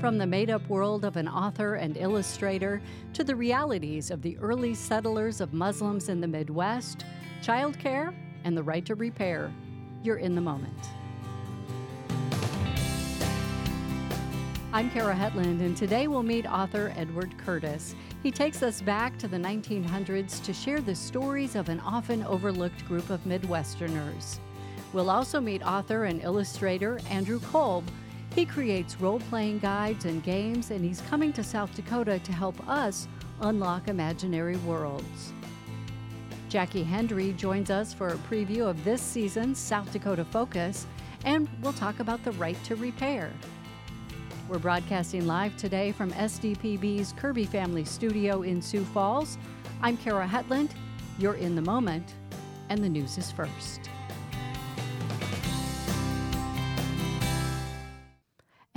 From the made up world of an author and illustrator to the realities of the early settlers of Muslims in the Midwest, childcare, and the right to repair, you're in the moment. I'm Kara Hetland, and today we'll meet author Edward Curtis. He takes us back to the 1900s to share the stories of an often overlooked group of Midwesterners. We'll also meet author and illustrator Andrew Kolb. He creates role playing guides and games, and he's coming to South Dakota to help us unlock imaginary worlds. Jackie Hendry joins us for a preview of this season's South Dakota Focus, and we'll talk about the right to repair. We're broadcasting live today from SDPB's Kirby Family Studio in Sioux Falls. I'm Kara Hetland. You're in the moment, and the news is first.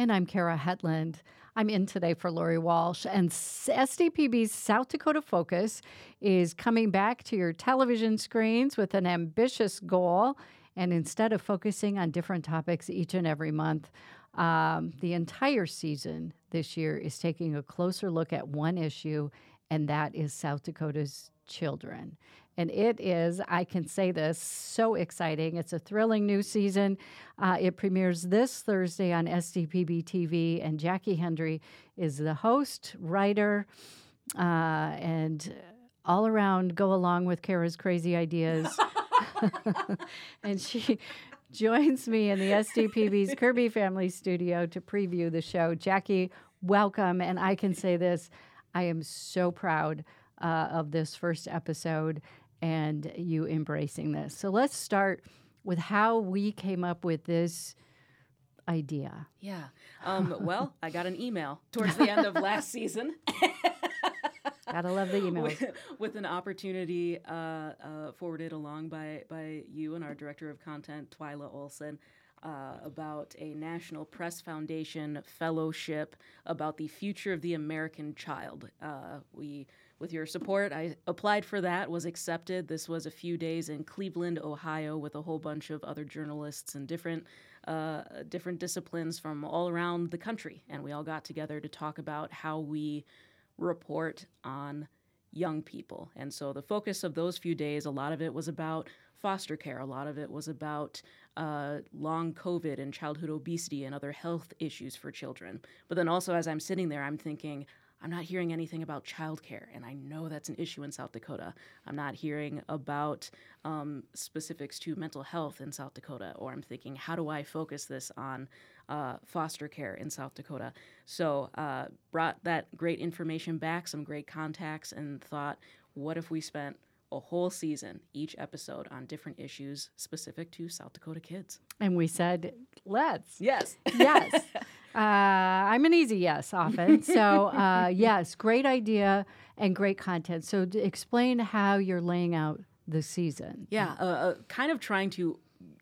And I'm Kara Hetland. I'm in today for Lori Walsh, and SDPB's South Dakota Focus is coming back to your television screens with an ambitious goal. And instead of focusing on different topics each and every month, um, the entire season this year is taking a closer look at one issue, and that is South Dakota's children. And it is, I can say this, so exciting. It's a thrilling new season. Uh, it premieres this Thursday on SDPB TV, and Jackie Hendry is the host, writer, uh, and all around go along with Kara's crazy ideas. and she joins me in the SDPB's Kirby Family Studio to preview the show. Jackie, welcome. And I can say this I am so proud uh, of this first episode and you embracing this. So let's start with how we came up with this idea. Yeah. Um, well, I got an email towards the end of last season. Gotta love the emails. with, with an opportunity uh, uh, forwarded along by, by you and our director of content, Twyla Olson, uh, about a National Press Foundation fellowship about the future of the American child. Uh, we, with your support, I applied for that, was accepted. This was a few days in Cleveland, Ohio, with a whole bunch of other journalists and different uh, different disciplines from all around the country, and we all got together to talk about how we report on young people. And so the focus of those few days, a lot of it was about foster care, a lot of it was about uh, long COVID and childhood obesity and other health issues for children. But then also, as I'm sitting there, I'm thinking, I'm not hearing anything about childcare, and I know that's an issue in South Dakota. I'm not hearing about um, specifics to mental health in South Dakota, or I'm thinking, how do I focus this on uh, foster care in South Dakota? So, uh, brought that great information back, some great contacts, and thought, what if we spent a whole season, each episode on different issues specific to South Dakota kids? And we said, let's. Yes. yes. Uh, I'm an easy yes often. So, uh, yes, great idea and great content. So, explain how you're laying out the season. Yeah, uh, uh, kind of trying to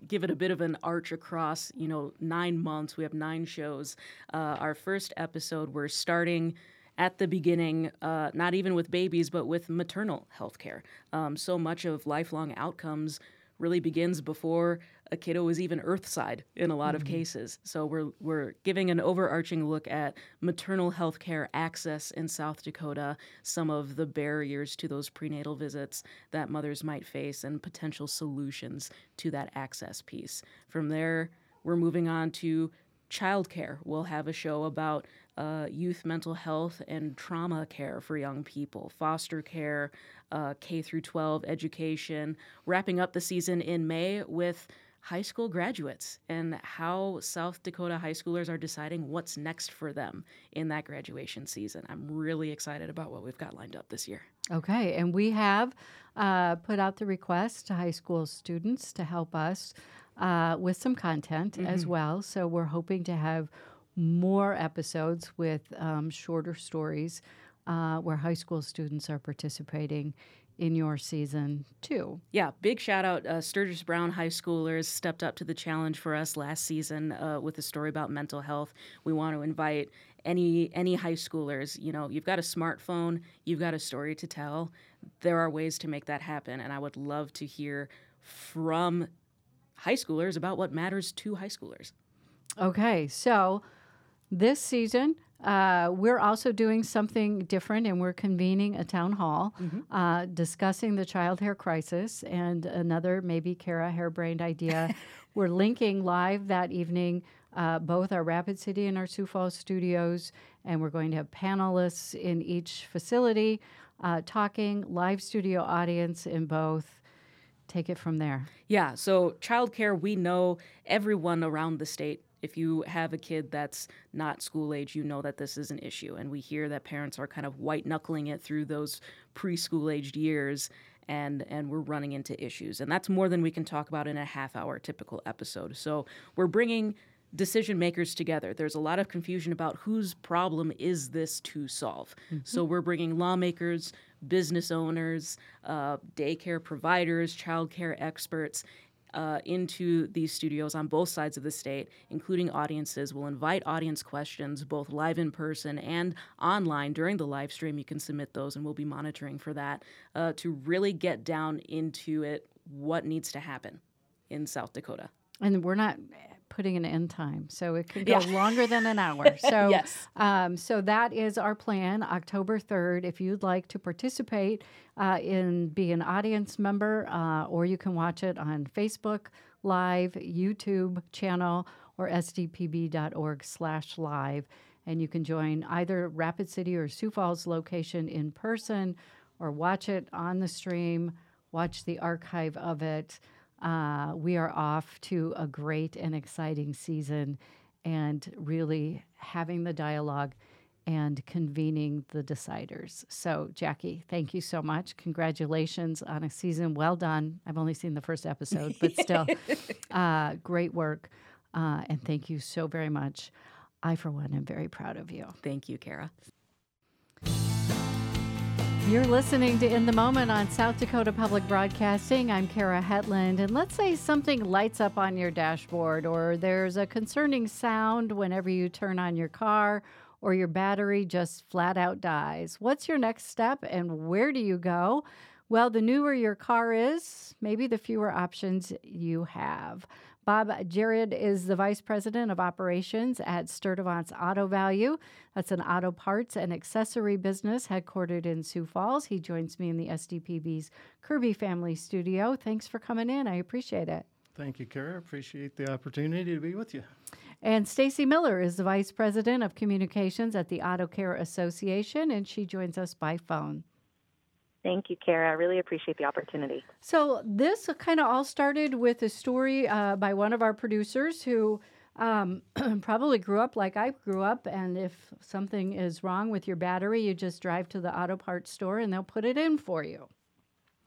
give it a bit of an arch across, you know, nine months. We have nine shows. Uh, our first episode, we're starting at the beginning, uh, not even with babies, but with maternal health care. Um, so much of lifelong outcomes really begins before a kiddo is even earthside in a lot mm-hmm. of cases. So we're we're giving an overarching look at maternal health care access in South Dakota, some of the barriers to those prenatal visits that mothers might face and potential solutions to that access piece. From there, we're moving on to childcare. We'll have a show about uh, youth mental health and trauma care for young people, foster care, uh, K through 12 education. Wrapping up the season in May with high school graduates and how South Dakota high schoolers are deciding what's next for them in that graduation season. I'm really excited about what we've got lined up this year. Okay, and we have uh, put out the request to high school students to help us uh, with some content mm-hmm. as well. So we're hoping to have more episodes with um, shorter stories uh, where high school students are participating in your season too. Yeah, big shout out. Uh, Sturgis Brown high schoolers stepped up to the challenge for us last season uh, with a story about mental health. We want to invite any any high schoolers. You know, you've got a smartphone, you've got a story to tell. There are ways to make that happen, and I would love to hear from high schoolers about what matters to high schoolers. Okay, so this season uh, we're also doing something different, and we're convening a town hall uh, discussing the childcare crisis and another maybe Kara harebrained idea. we're linking live that evening uh, both our Rapid City and our Sioux Falls studios, and we're going to have panelists in each facility uh, talking, live studio audience in both. Take it from there. Yeah, so childcare, we know everyone around the state. If you have a kid that's not school age, you know that this is an issue. And we hear that parents are kind of white knuckling it through those preschool aged years and and we're running into issues. And that's more than we can talk about in a half hour typical episode. So we're bringing decision makers together. There's a lot of confusion about whose problem is this to solve. So we're bringing lawmakers, business owners, uh, daycare providers, childcare experts. Uh, into these studios on both sides of the state, including audiences. We'll invite audience questions both live in person and online during the live stream. You can submit those, and we'll be monitoring for that uh, to really get down into it what needs to happen in South Dakota. And we're not putting an end time, so it could go Yeah. longer than an hour. So, Yes. um, so that is our plan, October third. If you'd like to participate uh, in be an audience member, uh, or you can watch it on Facebook Live, YouTube channel, or sdpb.org/live, and you can join either Rapid City or Sioux Falls location in person, or watch it on the stream. Watch the archive of it. Uh, we are off to a great and exciting season and really having the dialogue and convening the deciders. So, Jackie, thank you so much. Congratulations on a season well done. I've only seen the first episode, but still, uh, great work. Uh, and thank you so very much. I, for one, am very proud of you. Thank you, Kara. You're listening to In the Moment on South Dakota Public Broadcasting. I'm Kara Hetland. And let's say something lights up on your dashboard, or there's a concerning sound whenever you turn on your car, or your battery just flat out dies. What's your next step, and where do you go? Well, the newer your car is, maybe the fewer options you have. Bob Jared is the Vice President of Operations at Sturdevant's Auto Value. That's an auto parts and accessory business headquartered in Sioux Falls. He joins me in the SDPB's Kirby Family Studio. Thanks for coming in. I appreciate it. Thank you, Kara. Appreciate the opportunity to be with you. And Stacy Miller is the Vice President of Communications at the Auto Care Association, and she joins us by phone. Thank you, Kara. I really appreciate the opportunity. So this kind of all started with a story uh, by one of our producers who um, probably grew up like I grew up. And if something is wrong with your battery, you just drive to the auto parts store and they'll put it in for you.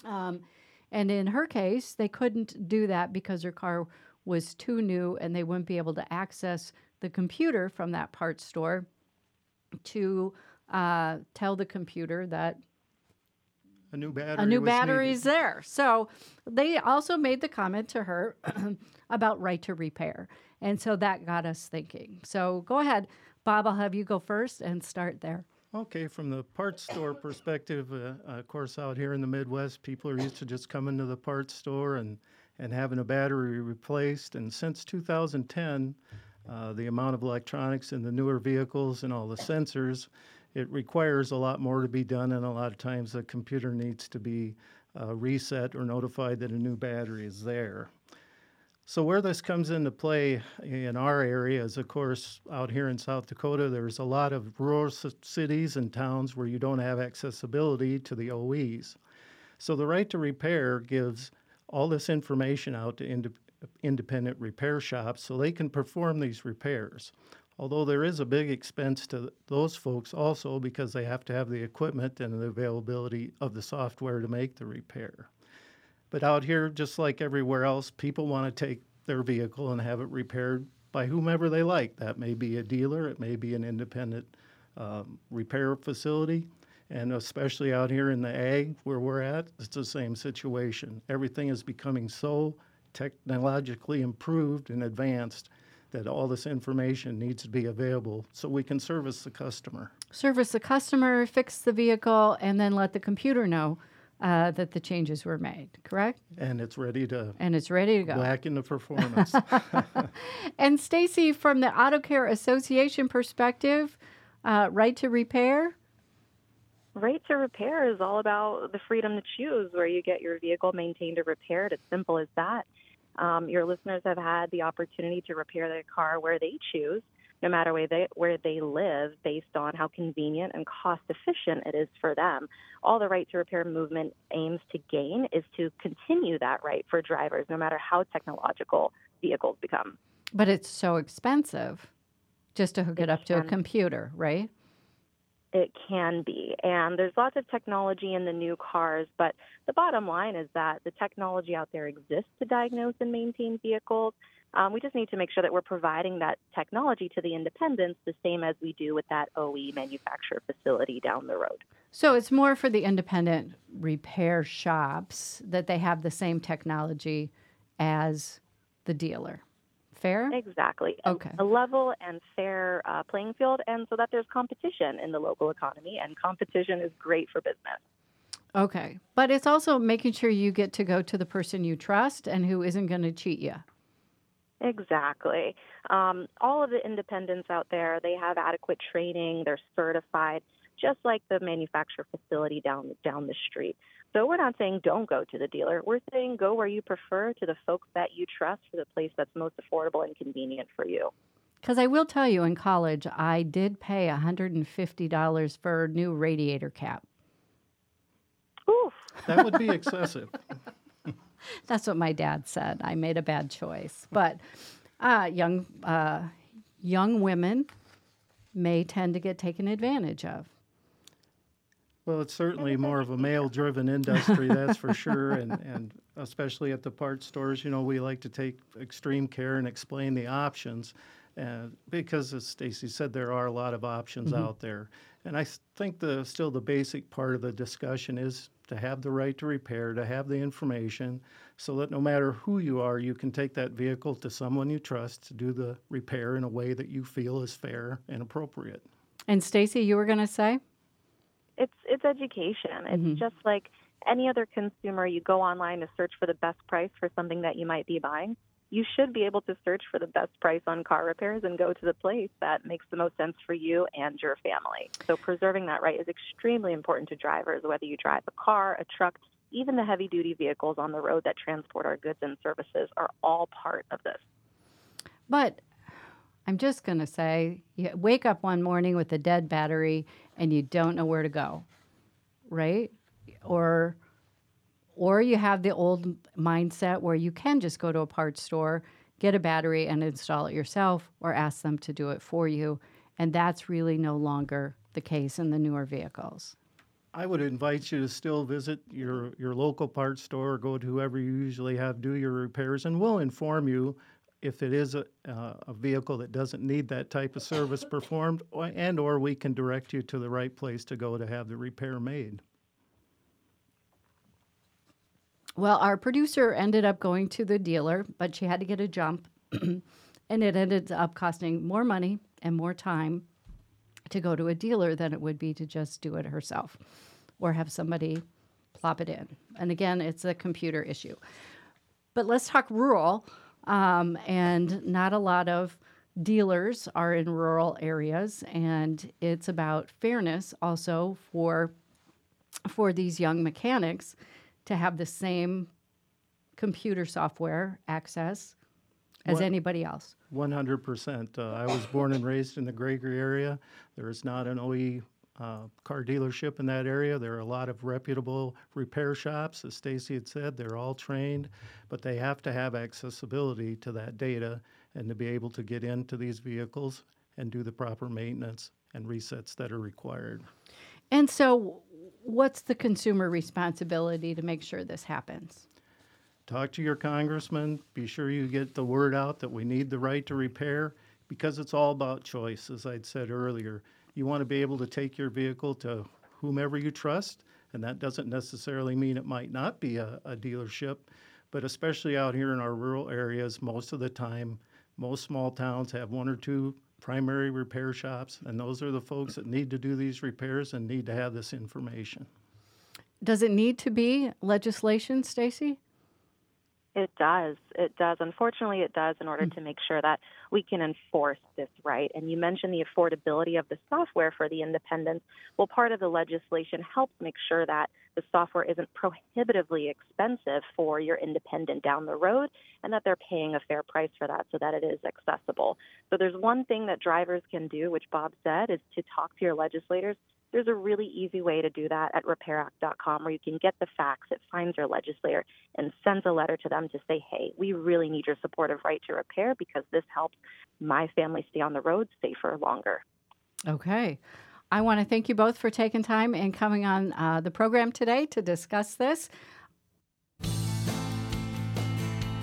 Um, and in her case, they couldn't do that because her car was too new and they wouldn't be able to access the computer from that parts store to uh, tell the computer that A new battery. a new battery's needed. there. So they also made the comment to her about right to repair. And so that got us thinking. So go ahead, Bob, I'll have you go first and start there. Okay, from the parts store perspective, uh, of course, out here in the Midwest, people are used to just coming to the parts store and, and having a battery replaced. And since 2010, uh, the amount of electronics in the newer vehicles and all the sensors, it requires a lot more to be done. And a lot of times the computer needs to be uh, reset or notified that a new battery is there. So where this comes into play in our area is, of course, out here in South Dakota, there's a lot of rural cities and towns where you don't have accessibility to the OEs. So the right to repair gives all this information out to inde- independent repair shops so they can perform these repairs. Although there is a big expense to those folks also because they have to have the equipment and the availability of the software to make the repair. But out here, just like everywhere else, people want to take their vehicle and have it repaired by whomever they like. That may be a dealer, it may be an independent um, repair facility. And especially out here in the ag where we're at, it's the same situation. Everything is becoming so technologically improved and advanced that all this information needs to be available so we can service the customer. Service the customer, fix the vehicle, and then let the computer know uh, that the changes were made, correct? And it's ready to And it's ready to go. whack into performance. And Stacy, from the Auto Care Association perspective, Uh, right to repair? Right to repair is all about the freedom to choose where you get your vehicle maintained or repaired. It's simple as that. Um, your listeners have had the opportunity to repair their car where they choose, no matter where they, where they live, based on how convenient and cost efficient it is for them. All the right to repair movement aims to gain is to continue that right for drivers, no matter how technological vehicles become. But it's so expensive just to hook it, It up to a computer, right? It can be. And there's lots of technology in the new cars, but the bottom line is that the technology out there exists to diagnose and maintain vehicles. Um, we just need to make sure that we're providing that technology to the independents the same as we do with that OE manufacturer facility down the road. So it's more for the independent repair shops that they have the same technology as the dealer. Fair? Exactly. A- Okay. A, level and fair uh, playing field, and so that there's competition in the local economy, and competition is great for business. Okay. But it's also making sure you get to go to the person you trust and who isn't going to cheat you. Exactly. Um, all of the independents out there, they have adequate training. They're certified, just like the manufacturer facility down down the street. So we're not saying don't go to the dealer. We're saying go where you prefer to the folks that you trust for the place that's most affordable and convenient for you. Because I will tell you, in college, I did pay $150 for a new radiator cap. Oof. That would be excessive. That's what my dad said. I made a bad choice. But uh, young, uh, young women may tend to get taken advantage of. Well, it's certainly more of a male-driven industry, that's for sure, and, and especially at the parts stores, you know, we like to take extreme care and explain the options, uh, because as Stacy said, there are a lot of options out there. And I think the still the basic part of the discussion is to have the right to repair, to have the information, so that no matter who you are, you can take that vehicle to someone you trust to do the repair in a way that you feel is fair and appropriate. And Stacy, you were going to say? It's it's education. It's mm-hmm. just like any other consumer. You go online to search for the best price for something that you might be buying. You should be able to search for the best price on car repairs and go to the place that makes the most sense for you and your family. So preserving that right is extremely important to drivers, whether you drive a car, a truck, even the heavy duty vehicles on the road that transport our goods and services are all part of this. But I'm just going to say you wake up one morning with a dead battery and you don't know where to go, right? Or or you have the old mindset where you can just go to a parts store, get a battery and install it yourself or ask them to do it for you, and that's really no longer the case in the newer vehicles. I would invite you to still visit your, your local parts store or go to whoever you usually have do your repairs, and we'll inform you if it is a, uh, a vehicle that doesn't need that type of service performed, or, and or we can direct you to the right place to go to have the repair made. Well, our producer ended up going to the dealer, but she had to get a jump, and it ended up costing more money and more time to go to a dealer than it would be to just do it herself or have somebody plop it in. And again, it's a computer issue. But let's talk rural. Um, and not a lot of dealers are in rural areas, and it's about fairness also for for these young mechanics to have the same computer software access as anybody else. 100%. Uh, I was born and raised in the Gregory area. There is not an OE uh, car dealership in that area. There are a lot of reputable repair shops. As Stacy had said, they're all trained, but they have to have accessibility to that data and to be able to get into these vehicles and do the proper maintenance and resets that are required. And so, what's the consumer responsibility to make sure this happens? Talk to your congressman. Be sure you get the word out that we need the right to repair because it's all about choice, as I'd said earlier. You want to be able to take your vehicle to whomever you trust, and that doesn't necessarily mean it might not be a, a dealership, but especially out here in our rural areas, most of the time, most small towns have one or two primary repair shops, and those are the folks that need to do these repairs and need to have this information. Does it need to be legislation, Stacy? It does. It does. Unfortunately, it does in order Mm. to make sure that we can enforce this right. And you mentioned the affordability of the software for the independents. Well, part of the legislation helps make sure that the software isn't prohibitively expensive for your independent down the road and that they're paying a fair price for that so that it is accessible. So there's one thing that drivers can do, which Bob said, is to talk to your legislators there's a really easy way to do that at repairact.com where you can get the facts. It finds your legislator and sends a letter to them to say, hey, we really need your support of right to repair because this helps my family stay on the road safer longer. Okay. I want to thank you both for taking time and coming on uh, the program today to discuss this.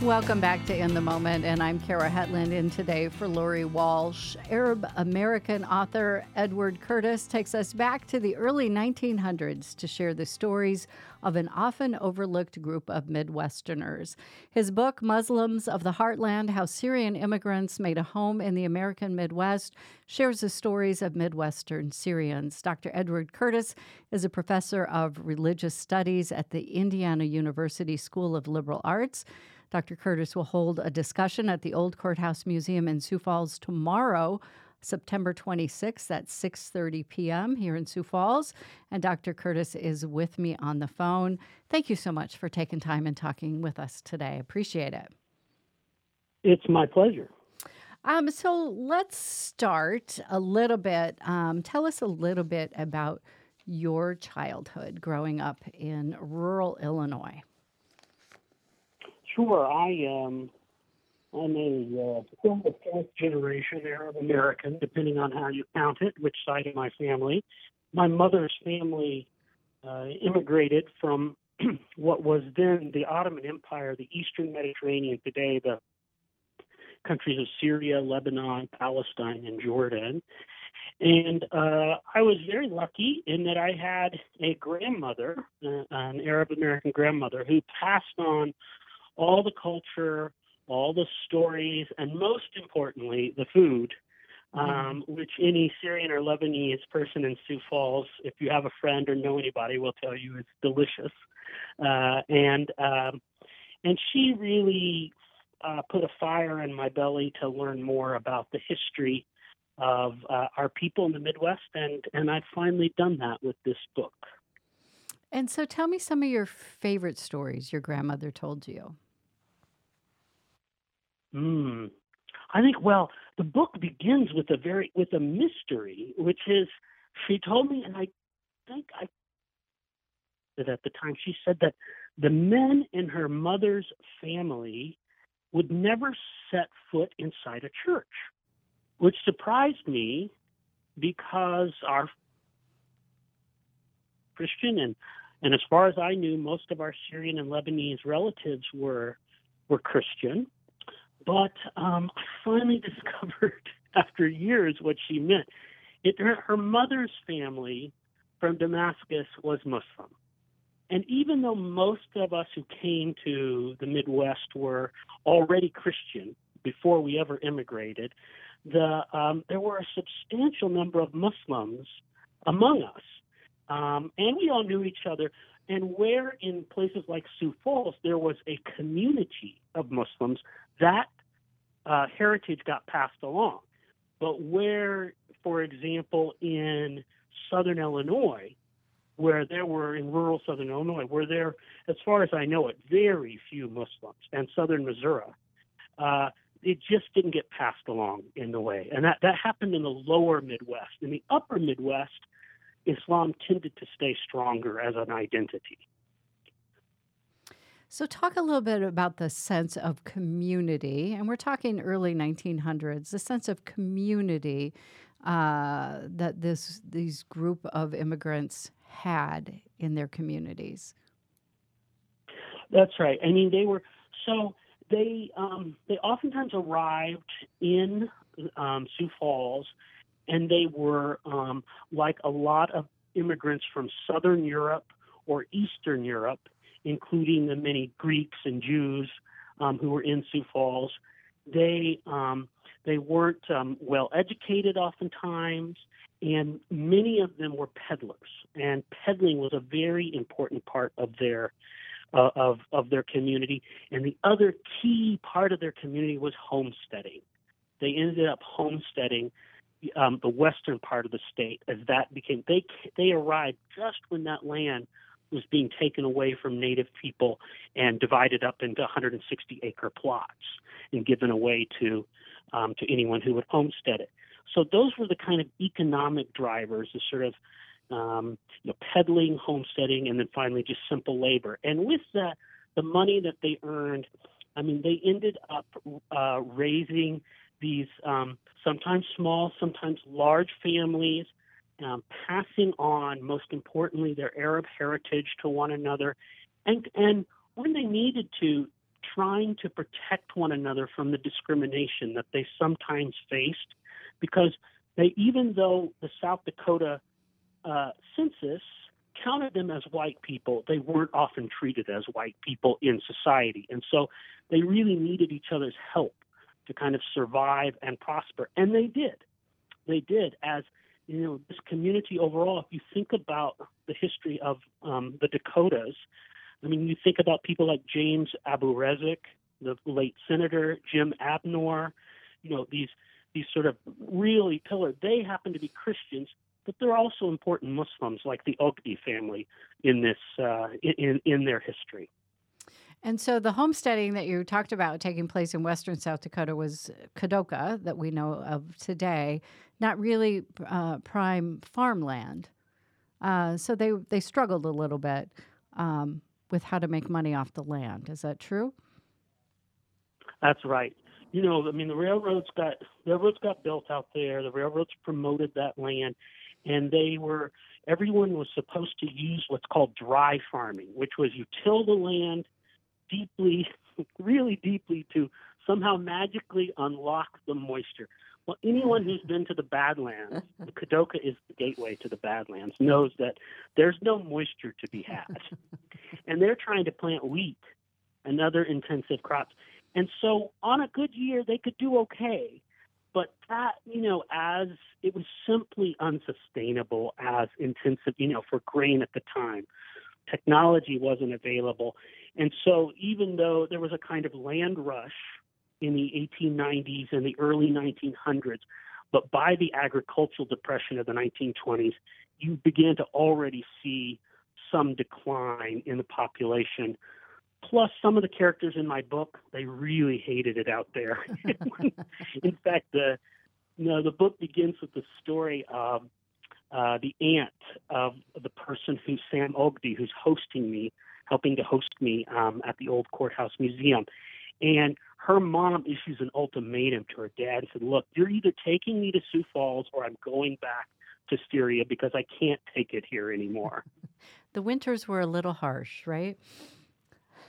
Welcome back to In the Moment, and I'm Kara Hetland in today for Lori Walsh. Arab American author Edward Curtis takes us back to the early 1900s to share the stories of an often overlooked group of Midwesterners. His book, Muslims of the Heartland How Syrian Immigrants Made a Home in the American Midwest, shares the stories of Midwestern Syrians. Dr. Edward Curtis is a professor of religious studies at the Indiana University School of Liberal Arts. Dr. Curtis will hold a discussion at the Old Courthouse Museum in Sioux Falls tomorrow, September 26th at 6:30 p.m. here in Sioux Falls, and Dr. Curtis is with me on the phone. Thank you so much for taking time and talking with us today. Appreciate it. It's my pleasure. Um, so let's start a little bit. Um, tell us a little bit about your childhood growing up in rural Illinois. Sure, I um, I'm a uh, fourth generation Arab American, depending on how you count it, which side of my family. My mother's family uh, immigrated from what was then the Ottoman Empire, the Eastern Mediterranean, today the countries of Syria, Lebanon, Palestine, and Jordan. And uh, I was very lucky in that I had a grandmother, uh, an Arab American grandmother, who passed on all the culture, all the stories, and most importantly, the food, um, which any Syrian or Lebanese person in Sioux Falls, if you have a friend or know anybody, will tell you is delicious. Uh, and um, and she really uh, put a fire in my belly to learn more about the history of uh, our people in the Midwest, and and I've finally done that with this book. And so tell me some of your favorite stories your grandmother told you. Hmm. I think well, the book begins with a very with a mystery, which is she told me, and I think I that at the time she said that the men in her mother's family would never set foot inside a church, which surprised me because our Christian and and as far as I knew, most of our Syrian and Lebanese relatives were were Christian. But um, I finally discovered after years what she meant. It, her, her mother's family from Damascus was Muslim. And even though most of us who came to the Midwest were already Christian before we ever immigrated, the, um, there were a substantial number of Muslims among us. Um, and we all knew each other. And where in places like Sioux Falls there was a community of Muslims, that uh, heritage got passed along. But where, for example, in southern Illinois, where there were in rural southern Illinois, where there, as far as I know it, very few Muslims, and southern Missouri, uh, it just didn't get passed along in the way. And that, that happened in the lower Midwest. In the upper Midwest, Islam tended to stay stronger as an identity. So, talk a little bit about the sense of community, and we're talking early 1900s. The sense of community uh, that this these group of immigrants had in their communities. That's right. I mean, they were so they um, they oftentimes arrived in um, Sioux Falls, and they were um, like a lot of immigrants from Southern Europe or Eastern Europe including the many Greeks and Jews um, who were in Sioux Falls. They um, they weren't um, well educated oftentimes, and many of them were peddlers. And peddling was a very important part of their uh, of of their community, and the other key part of their community was homesteading. They ended up homesteading um, the western part of the state as that became they they arrived just when that land was being taken away from native people and divided up into 160 acre plots and given away to um, to anyone who would homestead it. So those were the kind of economic drivers, the sort of um, you know, peddling, homesteading, and then finally just simple labor. And with that, the money that they earned, I mean, they ended up uh, raising these um, sometimes small, sometimes large families, um, passing on, most importantly, their Arab heritage to one another, and and when they needed to, trying to protect one another from the discrimination that they sometimes faced, because they even though the South Dakota uh, census counted them as white people, they weren't often treated as white people in society, and so they really needed each other's help to kind of survive and prosper, and they did. They did as you know, this community overall, if you think about the history of um, the Dakotas, I mean, you think about people like James Abourezk, the late senator, Jim Abdnor, you know, these these sort of really pillar. They happen to be Christians, but they're also important Muslims, like the Ogdi family in this uh, in in their history. And so the homesteading that you talked about taking place in western South Dakota was Kadoka, that we know of today, not really uh, prime farmland. Uh, so they, they struggled a little bit um, with how to make money off the land. Is that true? That's right. You know, I mean, the railroads got railroads got built out there. The railroads promoted that land, and they were everyone was supposed to use what's called dry farming, which was you till the land deeply, really deeply to somehow magically unlock the moisture. Well, anyone who's been to the Badlands, the Kadoka is the gateway to the Badlands, knows that there's no moisture to be had. and they're trying to plant wheat and other intensive crops. And so on a good year, they could do okay. But that, you know, as it was simply unsustainable as intensive, you know, for grain at the time. Technology wasn't available. And so, even though there was a kind of land rush in the 1890s and the early 1900s, but by the agricultural depression of the 1920s, you began to already see some decline in the population. Plus, some of the characters in my book, they really hated it out there. in fact, the you know, the book begins with the story of uh, the aunt of the person who Sam Ogdi, who's hosting me, helping to host me um, at the old courthouse museum. And her mom issues an ultimatum to her dad and said, Look, you're either taking me to Sioux Falls or I'm going back to Syria because I can't take it here anymore. the winters were a little harsh, right?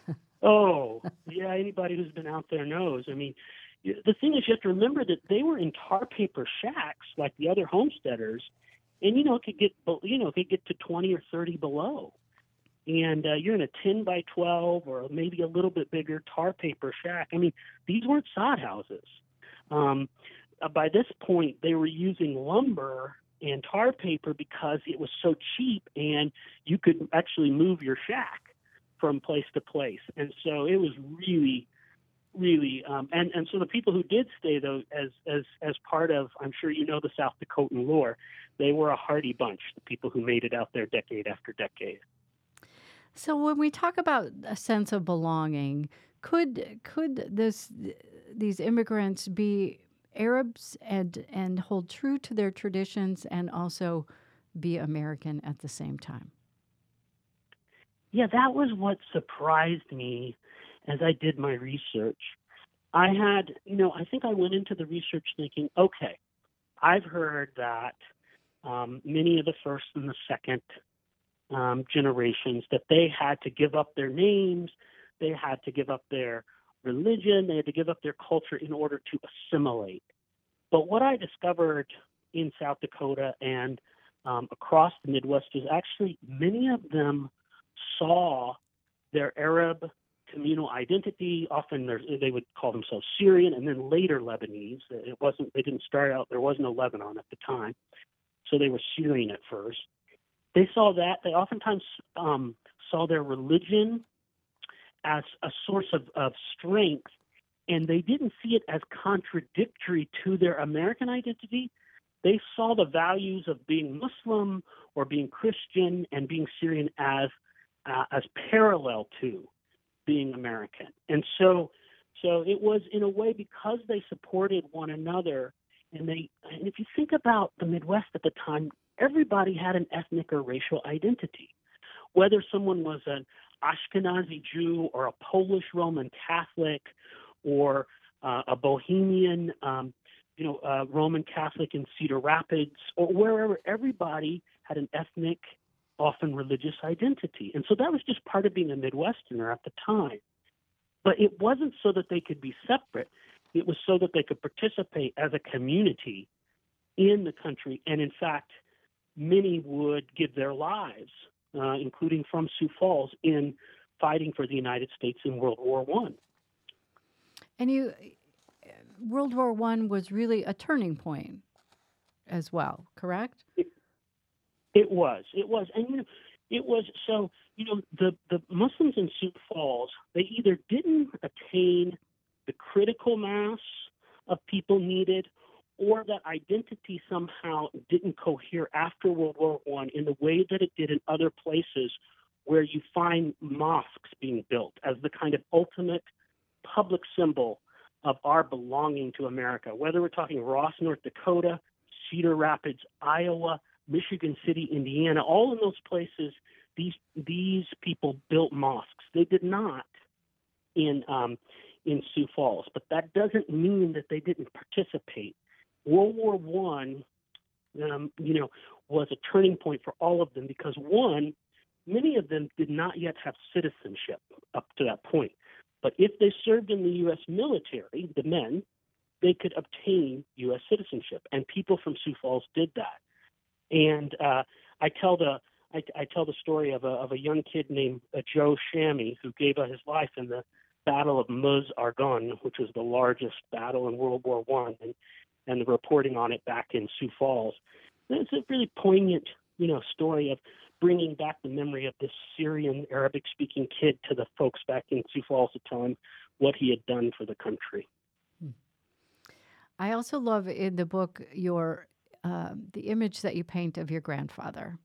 oh, yeah, anybody who's been out there knows. I mean, the thing is, you have to remember that they were in tar paper shacks like the other homesteaders, and you know it could get you know it could get to 20 or 30 below and uh, you're in a 10 by 12 or maybe a little bit bigger tar paper shack. I mean, these weren't sod houses. Um, uh, by this point, they were using lumber and tar paper because it was so cheap and you could actually move your shack from place to place. And so it was really, really, um, and, and so the people who did stay though, as, as, as part of, I'm sure you know the South Dakotan lore, they were a hardy bunch, the people who made it out there decade after decade. So when we talk about a sense of belonging, could could this these immigrants be Arabs and and hold true to their traditions and also be American at the same time? Yeah, that was what surprised me as I did my research. I had, you know, I think I went into the research thinking, okay, I've heard that um, many of the first and the second um, generations that they had to give up their names, they had to give up their religion, they had to give up their culture in order to assimilate. But what I discovered in South Dakota and um, across the Midwest is actually many of them saw their Arab communal identity. Often they would call themselves Syrian and then later Lebanese. It wasn't they didn't start out there was no Lebanon at the time, so they were Syrian at first they saw that they oftentimes um, saw their religion as a source of, of strength, and they didn't see it as contradictory to their American identity. They saw the values of being Muslim or being Christian and being Syrian as uh, as parallel to being American. And so so it was in a way because they supported one another and they and if you think about the Midwest at the time, everybody had an ethnic or racial identity. Whether someone was an Ashkenazi Jew or a Polish Roman Catholic or uh, a Bohemian um, you know, uh, Roman Catholic in Cedar Rapids or wherever, everybody had an ethnic, often religious identity. And so that was just part of being a Midwesterner at the time. But it wasn't so that they could be separate, it was so that they could participate as a community in the country. And in fact, many would give their lives, uh, including from Sioux Falls, in fighting for the United States in World War One. And you, World War One was really a turning point as well, correct? It, it was. It was, and you know, it was so. You know, the the Muslims in Sioux Falls they either didn't attain the critical mass of people needed, or that identity somehow didn't cohere after World War One in the way that it did in other places where you find mosques being built as the kind of ultimate public symbol of our belonging to America, whether we're talking Ross, North Dakota, Cedar Rapids, Iowa, Michigan City, Indiana, all in those places, these these people built mosques. They did not in um, in Sioux Falls, but that doesn't mean that they didn't participate. World War One, um, you know, was a turning point for all of them because one, many of them did not yet have citizenship up to that point. But if they served in the U.S. military, the men, they could obtain U.S. citizenship, and people from Sioux Falls did that. And uh, I tell the I, I, tell the story of a of a young kid named uh, Joe Shammy who gave up his life in the Battle of Meuse Argonne, which was the largest battle in World War One, and and the reporting on it back in Sioux Falls. And it's a really poignant, you know, story of bringing back the memory of this Syrian Arabic speaking kid to the folks back in Sioux Falls to tell him what he had done for the country. I also love in the book your uh, the image that you paint of your grandfather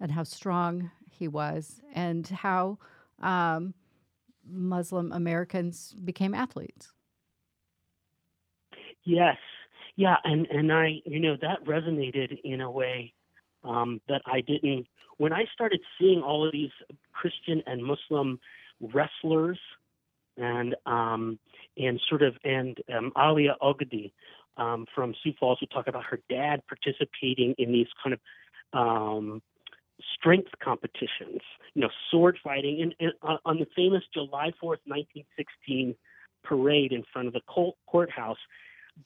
and how strong he was and how um, Muslim Americans became athletes. Yes, yeah, and and I you know that resonated in a way um, that I didn't when I started seeing all of these Christian and Muslim wrestlers and um, and sort of and um, Alia Ogdi um, from Sioux Falls would talk about her dad participating in these kind of um, strength competitions, you know, sword fighting, and, and uh, on the famous July 4th, 1916 parade in front of the courthouse,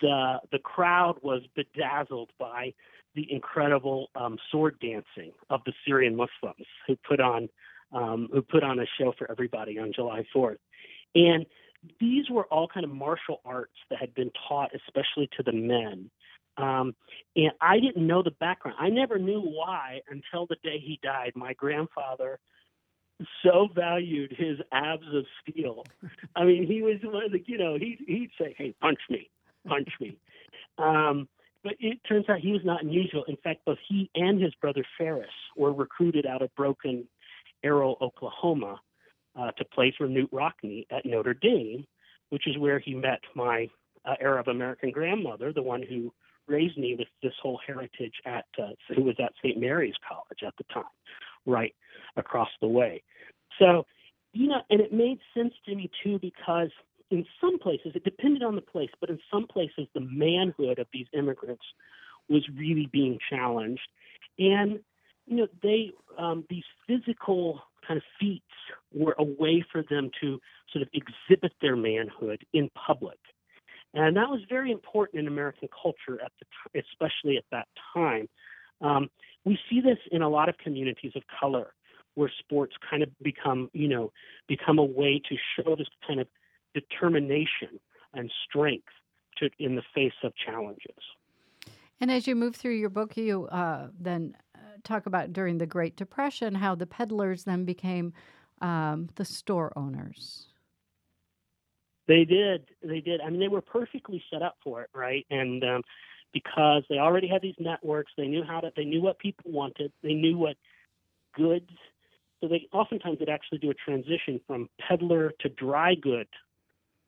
the the crowd was bedazzled by the incredible um, sword dancing of the Syrian Muslims who put on um, who put on a show for everybody on July 4th. And these were all kind of martial arts that had been taught, especially to the men. Um, and I didn't know the background. I never knew why until the day he died. My grandfather so valued his abs of steel. I mean, he was one of the, you know, he, he'd say, "Hey, punch me, punch me." Um, but it turns out he was not unusual. In fact, both he and his brother Ferris were recruited out of Broken Arrow, Oklahoma, uh, to play for Knute Rockne at Notre Dame, which is where he met my uh, Arab American grandmother, the one who raised me with this whole heritage at uh, who was at St. Mary's College at the time, right across the way. So, you know, and it made sense to me too because in some places, it depended on the place, but in some places, the manhood of these immigrants was really being challenged. And, you know, they, um, these physical kind of feats were a way for them to sort of exhibit their manhood in public. And that was very important in American culture at the t- especially at that time. Um, we see this in a lot of communities of color where sports kind of become, you know, become a way to show this kind of determination and strength to, in the face of challenges. And as you move through your book, you uh, then uh, talk about during the Great Depression how the peddlers then became um, the store owners. They did. They did. I mean, they were perfectly set up for it, right? And um, because they already had these networks, they knew how to. They knew what people wanted. They knew what goods. So they oftentimes would actually do a transition from peddler to dry good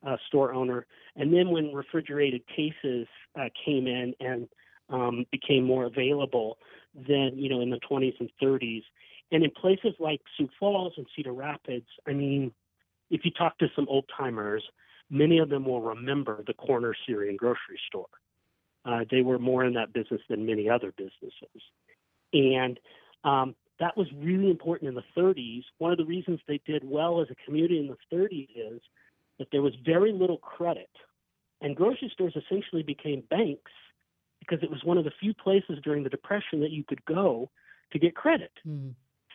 uh, store owner, and then when refrigerated cases uh, came in and um, became more available, then you know in the 20s and 30s, and in places like Sioux Falls and Cedar Rapids, I mean, if you talk to some old timers, many of them will remember the corner Syrian grocery store. Uh, they were more in that business than many other businesses. And um, that was really important in the 30s. One of the reasons they did well as a community in the 30s is that there was very little credit. And grocery stores essentially became banks because it was one of the few places during the Depression that you could go to get credit. Mm.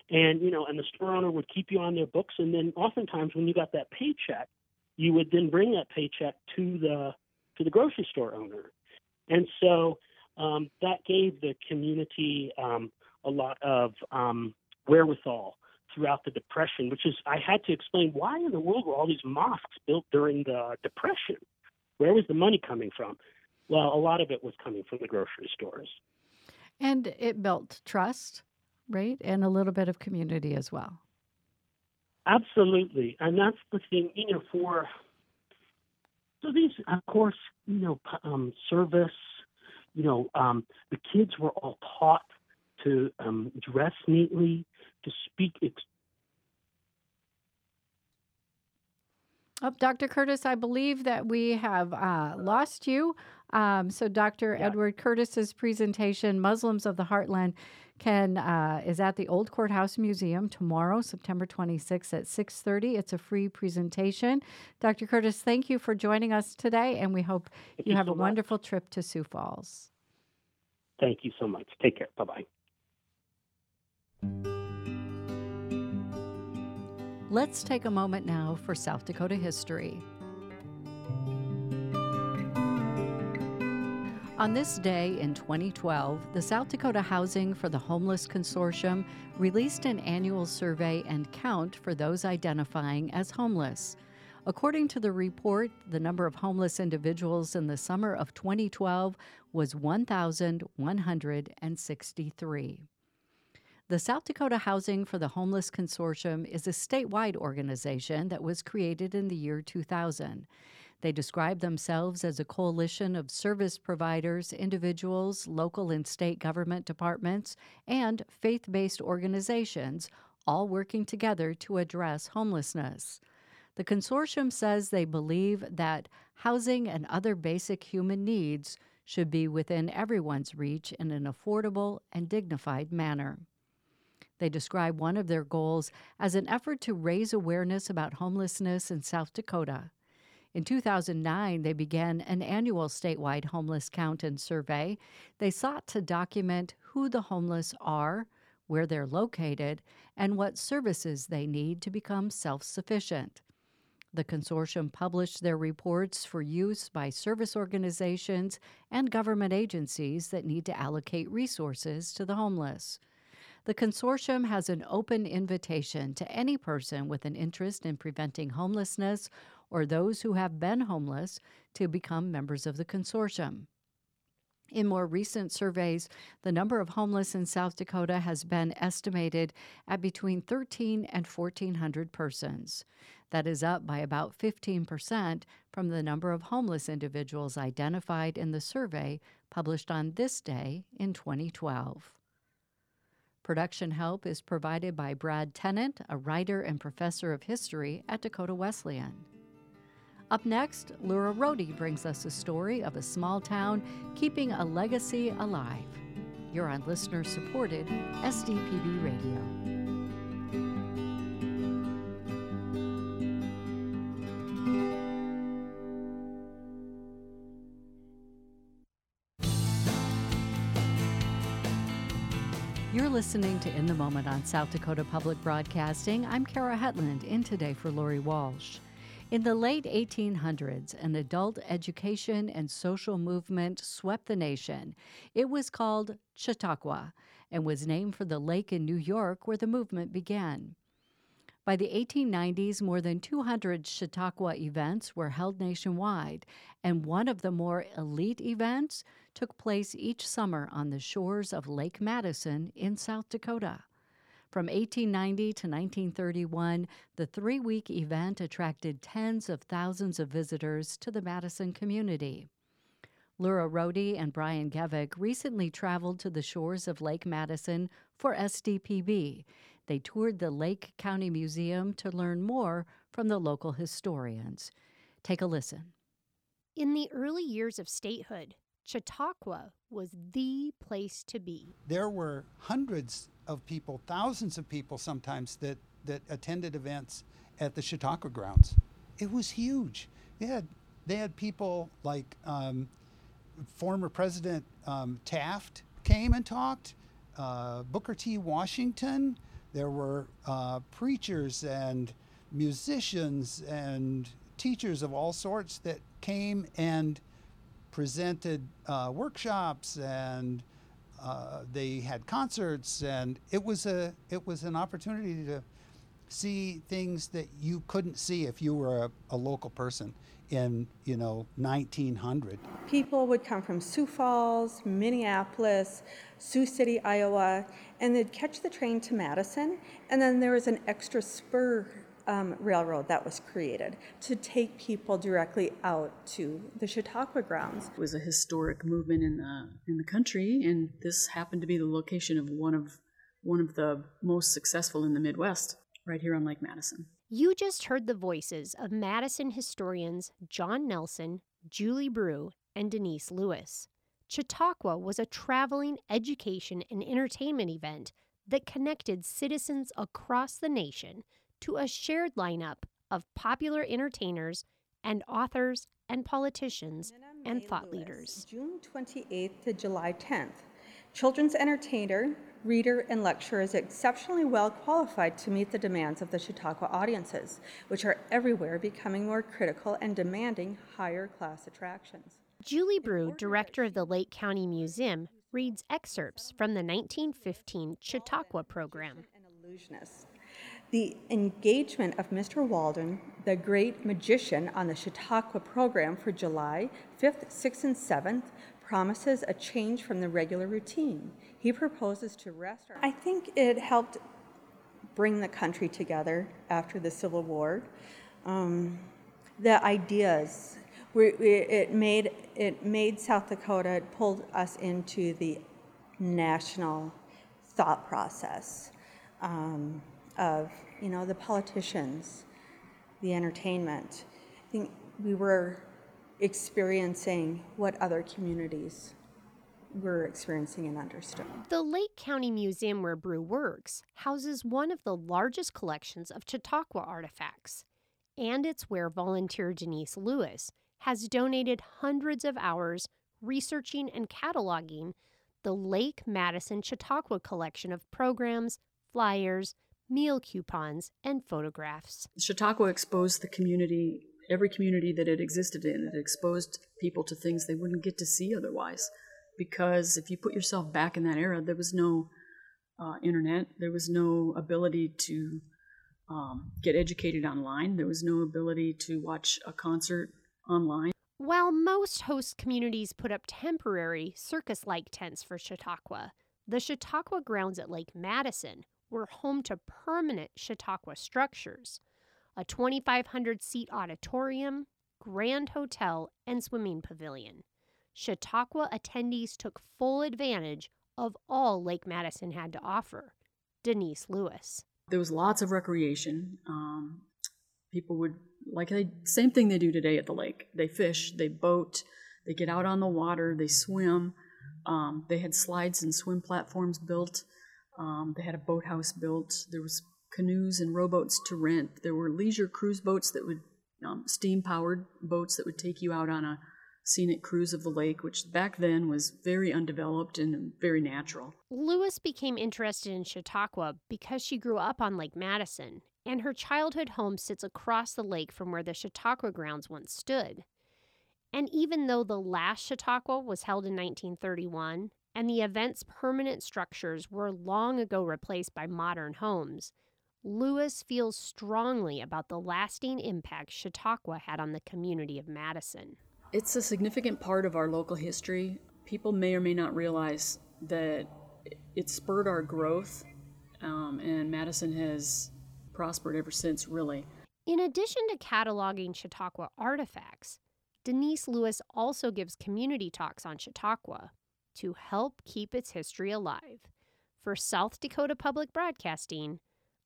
And, you know, and the store owner would keep you on their books. And then oftentimes when you got that paycheck, you would then bring that paycheck to the to the grocery store owner, and so um, that gave the community um, a lot of um, wherewithal throughout the depression. Which is, I had to explain why in the world were all these mosques built during the depression? Where was the money coming from? Well, a lot of it was coming from the grocery stores, and it built trust, right, and a little bit of community as well. Absolutely, and that's the thing. You know, for so these, of course, you know, um, service. You know, um, the kids were all taught to um, dress neatly, to speak. Ex- oh, Dr. Curtis, I believe that we have uh, lost you. Um, so, Dr. Yeah. Edward Curtis's presentation, Muslims of the Heartland, can uh, is at the Old Courthouse Museum tomorrow, September 26th at 6:30. It's a free presentation. Dr. Curtis, thank you for joining us today, and we hope you, you, have so a wonderful trip to Sioux Falls. Thank you so much. Take care. Bye bye. Let's take a moment now for South Dakota history. On this day in 2012, the South Dakota Housing for the Homeless Consortium released an annual survey and count for those identifying as homeless. According to the report, the number of homeless individuals in the summer of 2012 was 1,163. The South Dakota Housing for the Homeless Consortium is a statewide organization that was created in the year 2000. They describe themselves as a coalition of service providers, individuals, local and state government departments, and faith based organizations, all working together to address homelessness. The consortium says they believe that housing and other basic human needs should be within everyone's reach in an affordable and dignified manner. They describe one of their goals as an effort to raise awareness about homelessness in South Dakota. In 2009, they began an annual statewide homeless count and survey. They sought to document who the homeless are, where they're located, and what services they need to become self sufficient. The consortium published their reports for use by service organizations and government agencies that need to allocate resources to the homeless. The consortium has an open invitation to any person with an interest in preventing homelessness or those who have been homeless to become members of the consortium. In more recent surveys, the number of homeless in South Dakota has been estimated at between 13 and 1,400 persons. That is up by about 15% from the number of homeless individuals identified in the survey published on this day in 2012. Production help is provided by Brad Tennant, a writer and professor of history at Dakota Wesleyan. Up next, Laura Roti brings us a story of a small town keeping a legacy alive. You're on listener supported SDPB Radio. Listening to In the Moment on South Dakota Public Broadcasting. I'm Kara Hetland, in today for Lori Walsh. In the late 1800s, an adult education and social movement swept the nation. It was called Chautauqua and was named for the lake in New York where the movement began. By the 1890s, more than 200 Chautauqua events were held nationwide, and one of the more elite events took place each summer on the shores of Lake Madison in South Dakota. From 1890 to 1931, the three week event attracted tens of thousands of visitors to the Madison community. Lura Roti and Brian Gevik recently traveled to the shores of Lake Madison for SDPB they toured the Lake County Museum to learn more from the local historians. Take a listen. In the early years of statehood, Chautauqua was the place to be. There were hundreds of people, thousands of people sometimes, that, that attended events at the Chautauqua grounds. It was huge. They had, they had people like um, former President um, Taft came and talked, uh, Booker T. Washington, there were uh, preachers and musicians and teachers of all sorts that came and presented uh, workshops and uh, they had concerts and it was a it was an opportunity to see things that you couldn't see if you were a, a local person in you know 1900 people would come from sioux falls minneapolis sioux city iowa and they'd catch the train to madison and then there was an extra spur um, railroad that was created to take people directly out to the Chautauqua grounds. It was a historic movement in the in the country, and this happened to be the location of one of one of the most successful in the Midwest, right here on Lake Madison. You just heard the voices of Madison historians John Nelson, Julie Brew, and Denise Lewis. Chautauqua was a traveling education and entertainment event that connected citizens across the nation to a shared lineup of popular entertainers and authors and politicians and thought Lewis, leaders. June 28th to July 10th. Children's entertainer, reader, and lecturer is exceptionally well qualified to meet the demands of the Chautauqua audiences, which are everywhere becoming more critical and demanding higher class attractions. Julie Brew, director of the Lake County Museum, reads excerpts from the 1915 Chautauqua program. The engagement of Mr. Walden, the great magician on the Chautauqua program for July 5th, 6th, and 7th, promises a change from the regular routine. He proposes to rest. Our- I think it helped bring the country together after the Civil War. Um, the ideas, we, it made it made South Dakota. It pulled us into the national thought process um, of you know the politicians, the entertainment. I think we were experiencing what other communities were experiencing and understood. The Lake County Museum where Brew works houses one of the largest collections of Chautauqua artifacts, and it's where volunteer Denise Lewis has donated hundreds of hours researching and cataloging the Lake Madison Chautauqua collection of programs, flyers, meal coupons, and photographs. Chautauqua exposed the community every community that it existed in. It exposed people to things they wouldn't get to see otherwise. Because if you put yourself back in that era, there was no uh, internet, there was no ability to um, get educated online, there was no ability to watch a concert online. While most host communities put up temporary circus like tents for Chautauqua, the Chautauqua grounds at Lake Madison were home to permanent Chautauqua structures a 2,500 seat auditorium, grand hotel, and swimming pavilion. Chautauqua attendees took full advantage of all Lake Madison had to offer. Denise Lewis. There was lots of recreation. Um, people would like the same thing they do today at the lake. They fish, they boat, they get out on the water, they swim. Um, they had slides and swim platforms built. Um, they had a boathouse built. There was canoes and rowboats to rent. There were leisure cruise boats that would, um, steam powered boats that would take you out on a scenic cruise of the lake, which back then was very undeveloped and very natural. Lewis became interested in Chautauqua because she grew up on Lake Madison, and her childhood home sits across the lake from where the Chautauqua grounds once stood. And even though the last Chautauqua was held in 1931 and the event's permanent structures were long ago replaced by modern homes, Lewis feels strongly about the lasting impact Chautauqua had on the community of Madison. It's a significant part of our local history. People may or may not realize that it spurred our growth, um, and Madison has prospered ever since, really. In addition to cataloging Chautauqua artifacts, Denise Lewis also gives community talks on Chautauqua to help keep its history alive. For South Dakota Public Broadcasting,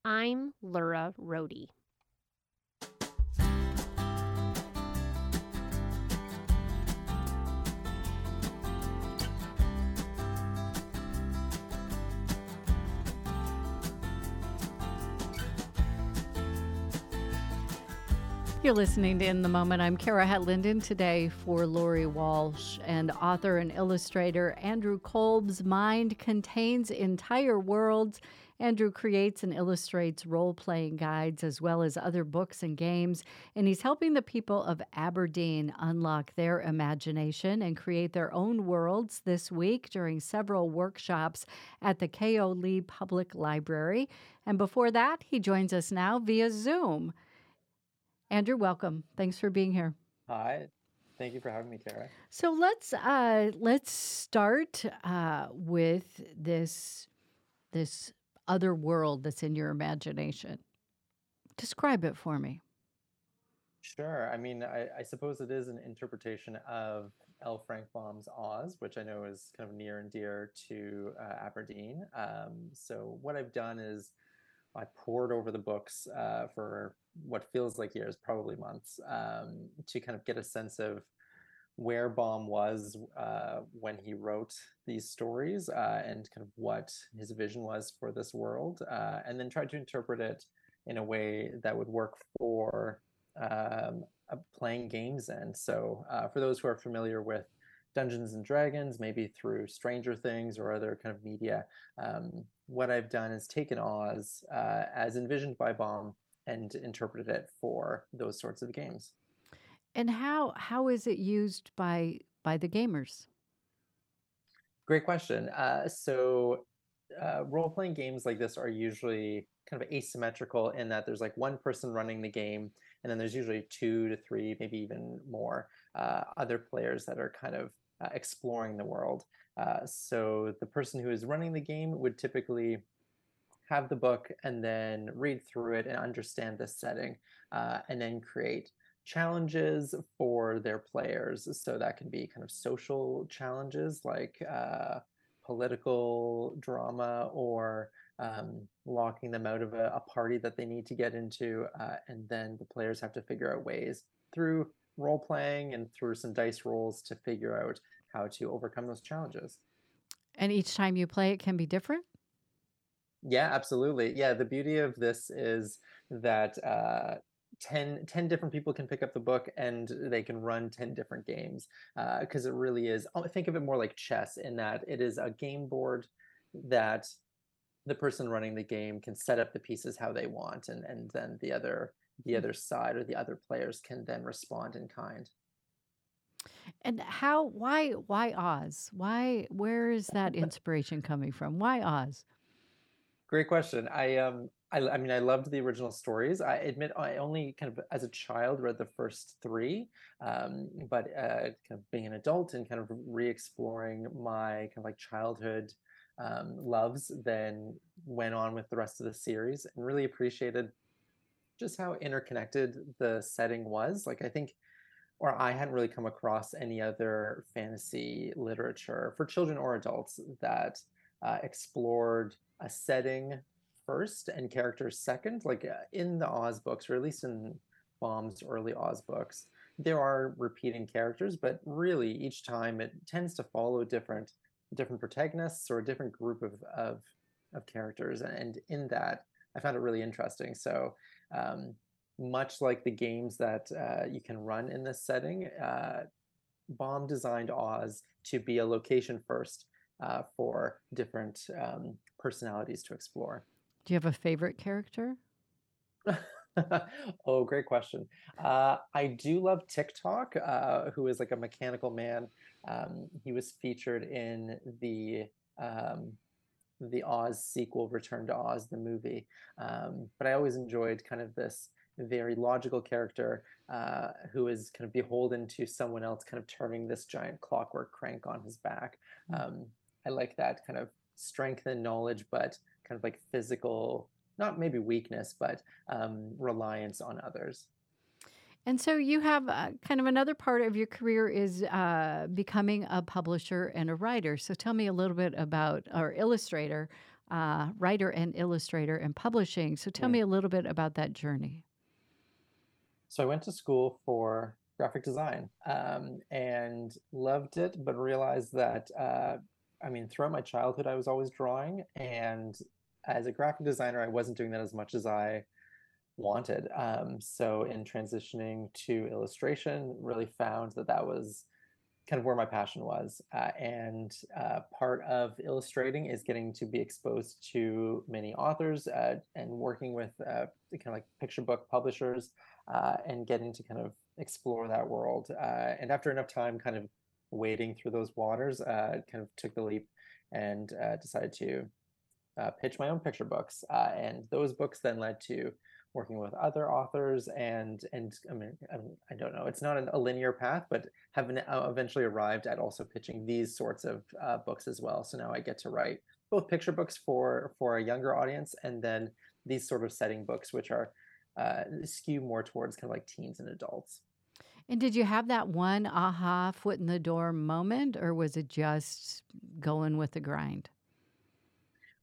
I'm Lura Roti. You're listening to In the Moment. I'm Kara Hetland today for Lori Walsh and author and illustrator Andrew Kolb's mind contains entire worlds. Andrew creates and illustrates role playing guides as well as other books and games, and he's helping the people of Aberdeen unlock their imagination and create their own worlds this week during several workshops at the K.O. Lee Public Library. And before that, he joins us now via Zoom. Andrew, welcome. Thanks for being here. Hi. Thank you for having me, Kara. So let's uh, let's start uh, with this this other world that's in your imagination. Describe it for me. Sure. I mean, I, I suppose it is an interpretation of L. Frank Baum's Oz, which I know is kind of near and dear to uh, Aberdeen. Um, so what I've done is I pored over the books uh, for what feels like years, probably months, um, to kind of get a sense of where Baum was uh, when he wrote these stories uh, and kind of what his vision was for this world, uh, and then tried to interpret it in a way that would work for um, playing games And So, uh, for those who are familiar with Dungeons and Dragons, maybe through Stranger Things or other kind of media, um, what I've done is taken Oz uh, as envisioned by Baum and interpreted it for those sorts of games. And how how is it used by by the gamers? Great question. Uh, so uh, role playing games like this are usually kind of asymmetrical in that there's like one person running the game, and then there's usually two to three, maybe even more uh, other players that are kind of uh, exploring the world. Uh, so the person who is running the game would typically have the book and then read through it and understand the setting, uh, and then create challenges for their players. So that can be kind of social challenges like uh, political drama or um, locking them out of a, a, party that they need to get into. Uh, and then the players have to figure out ways through role playing and through some dice rolls to figure out how to overcome those challenges. And each time you play, it can be different? Yeah, absolutely. Yeah, the beauty of this is that uh, 10, 10 different people can pick up the book and they can run 10 different games because uh, it really is. Oh, think of it more like chess in that it is a game board that the person running the game can set up the pieces how they want and, and then the other the hmm. other side or the other players can then respond in kind. And how why why Oz? Why where is that inspiration coming from? Why Oz? Great question. I um I, I mean I loved the original stories. I admit I only kind of as a child read the first three, um, but uh, kind of being an adult and kind of re-exploring my kind of like childhood um, loves, then went on with the rest of the series and really appreciated just how interconnected the setting was. Like I think or I hadn't really come across any other fantasy literature for children or adults that uh, explored a setting first and characters second. Like uh, in the Oz books, or at least in Baum's early Oz books, there are repeating characters, but really each time it tends to follow different different protagonists or a different group of of, of characters. And in that, I found it really interesting. So um, much like the games that uh, you can run in this setting, uh, Baum designed Oz to be a location first uh, for different um, personalities to explore. Do you have a favorite character? oh, great question. Uh, I do love Tik-Tok, uh, who is like a mechanical man. Um, he was featured in the um, the Oz sequel, Return to Oz, the movie. Um, but I always enjoyed kind of this very logical character uh, who is kind of beholden to someone else, kind of turning this giant clockwork crank on his back. Mm. Um, I like that kind of strength and knowledge, but kind of like physical, not maybe weakness, but um, reliance on others. And so you have uh, kind of another part of your career is uh, becoming a publisher and a writer. So tell me a little bit about, or illustrator, uh, writer and illustrator and publishing. So tell yeah. me a little bit about that journey. So I went to school for graphic design um, and loved it, but realized that, uh, I mean, throughout my childhood, I was always drawing. And as a graphic designer, I wasn't doing that as much as I wanted. Um, so in transitioning to illustration, really found that that was kind of where my passion was. Uh, and uh, part of illustrating is getting to be exposed to many authors uh, and working with uh, kind of like picture book publishers uh, and getting to kind of explore that world. Uh, and after enough time kind of wading through those waters, kind of took the leap and decided to pitch my own picture books. and those books then led to working with other authors and and I mean I don't know it's not a linear path but have uh, eventually arrived at also pitching these sorts of uh, books as well so now I get to write both picture books for for a younger audience and then these sort of setting books which are uh, skew more towards kind of like teens and adults. And did you have that one aha foot in the door moment, or was it just going with the grind?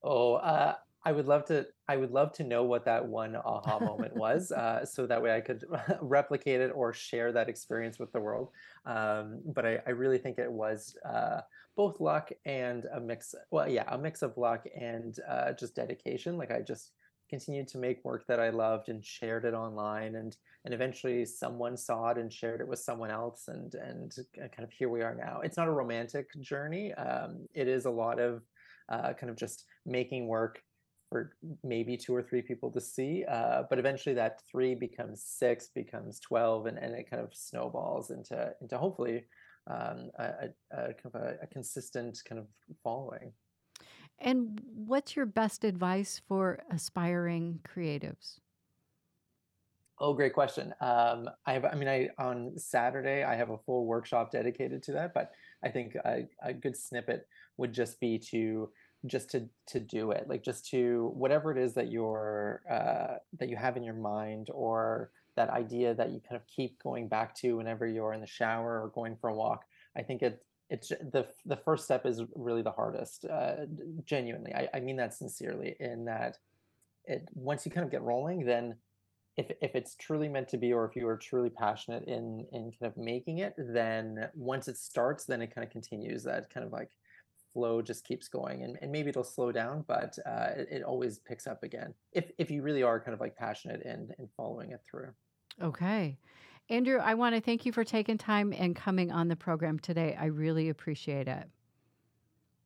Oh, uh, I would love to. I would love to know what that one aha moment was, uh, so that way I could replicate it or share that experience with the world. Um, but I, I, really think it was uh, both luck and a mix. Well, yeah, a mix of luck and uh, just dedication. Like I just continued to make work that I loved and shared it online, and and eventually someone saw it and shared it with someone else, and and kind of here we are now. It's not a romantic journey. Um, it is a lot of uh, kind of just making work for maybe two or three people to see. Uh, but eventually that three becomes six, becomes 12, and, and it kind of snowballs into, into hopefully um, a, a, kind of a, a consistent kind of following. And what's your best advice for aspiring creatives? Oh, great question. Um, I have, I mean, I on Saturday I have a full workshop dedicated to that, but I think a, a good snippet would just be to just to to do it like just to whatever it is that you're uh, that you have in your mind or that idea that you kind of keep going back to whenever you're in the shower or going for a walk i think it it's the the first step is really the hardest uh, genuinely. I, I mean that sincerely in that it once you kind of get rolling then if, if it's truly meant to be or if you are truly passionate in in kind of making it then once it starts then it kind of continues. That kind of like flow just keeps going and, and maybe it'll slow down but uh, it, it, always picks up again if, if you really are kind of like passionate and, and following it through. Okay andrew i want to thank you for taking time and coming on the program today i really appreciate it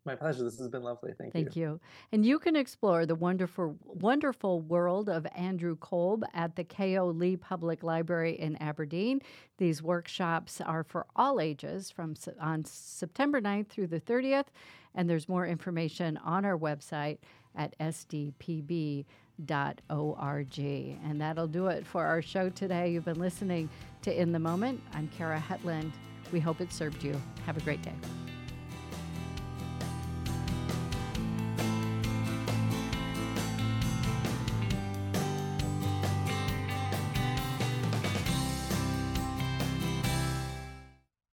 my pleasure. This has been lovely. Thank, you. Thank you. you. And you can explore the wonderful, wonderful world of Andrew Kolb at the K.O. Lee Public Library in Aberdeen. These workshops are for all ages from on September 9th through the 30th. And there's more information on our website at sdpb.org. And that'll do it for our show today. You've been listening to In the Moment. I'm Kara Hetland. We hope it served you. Have a great day.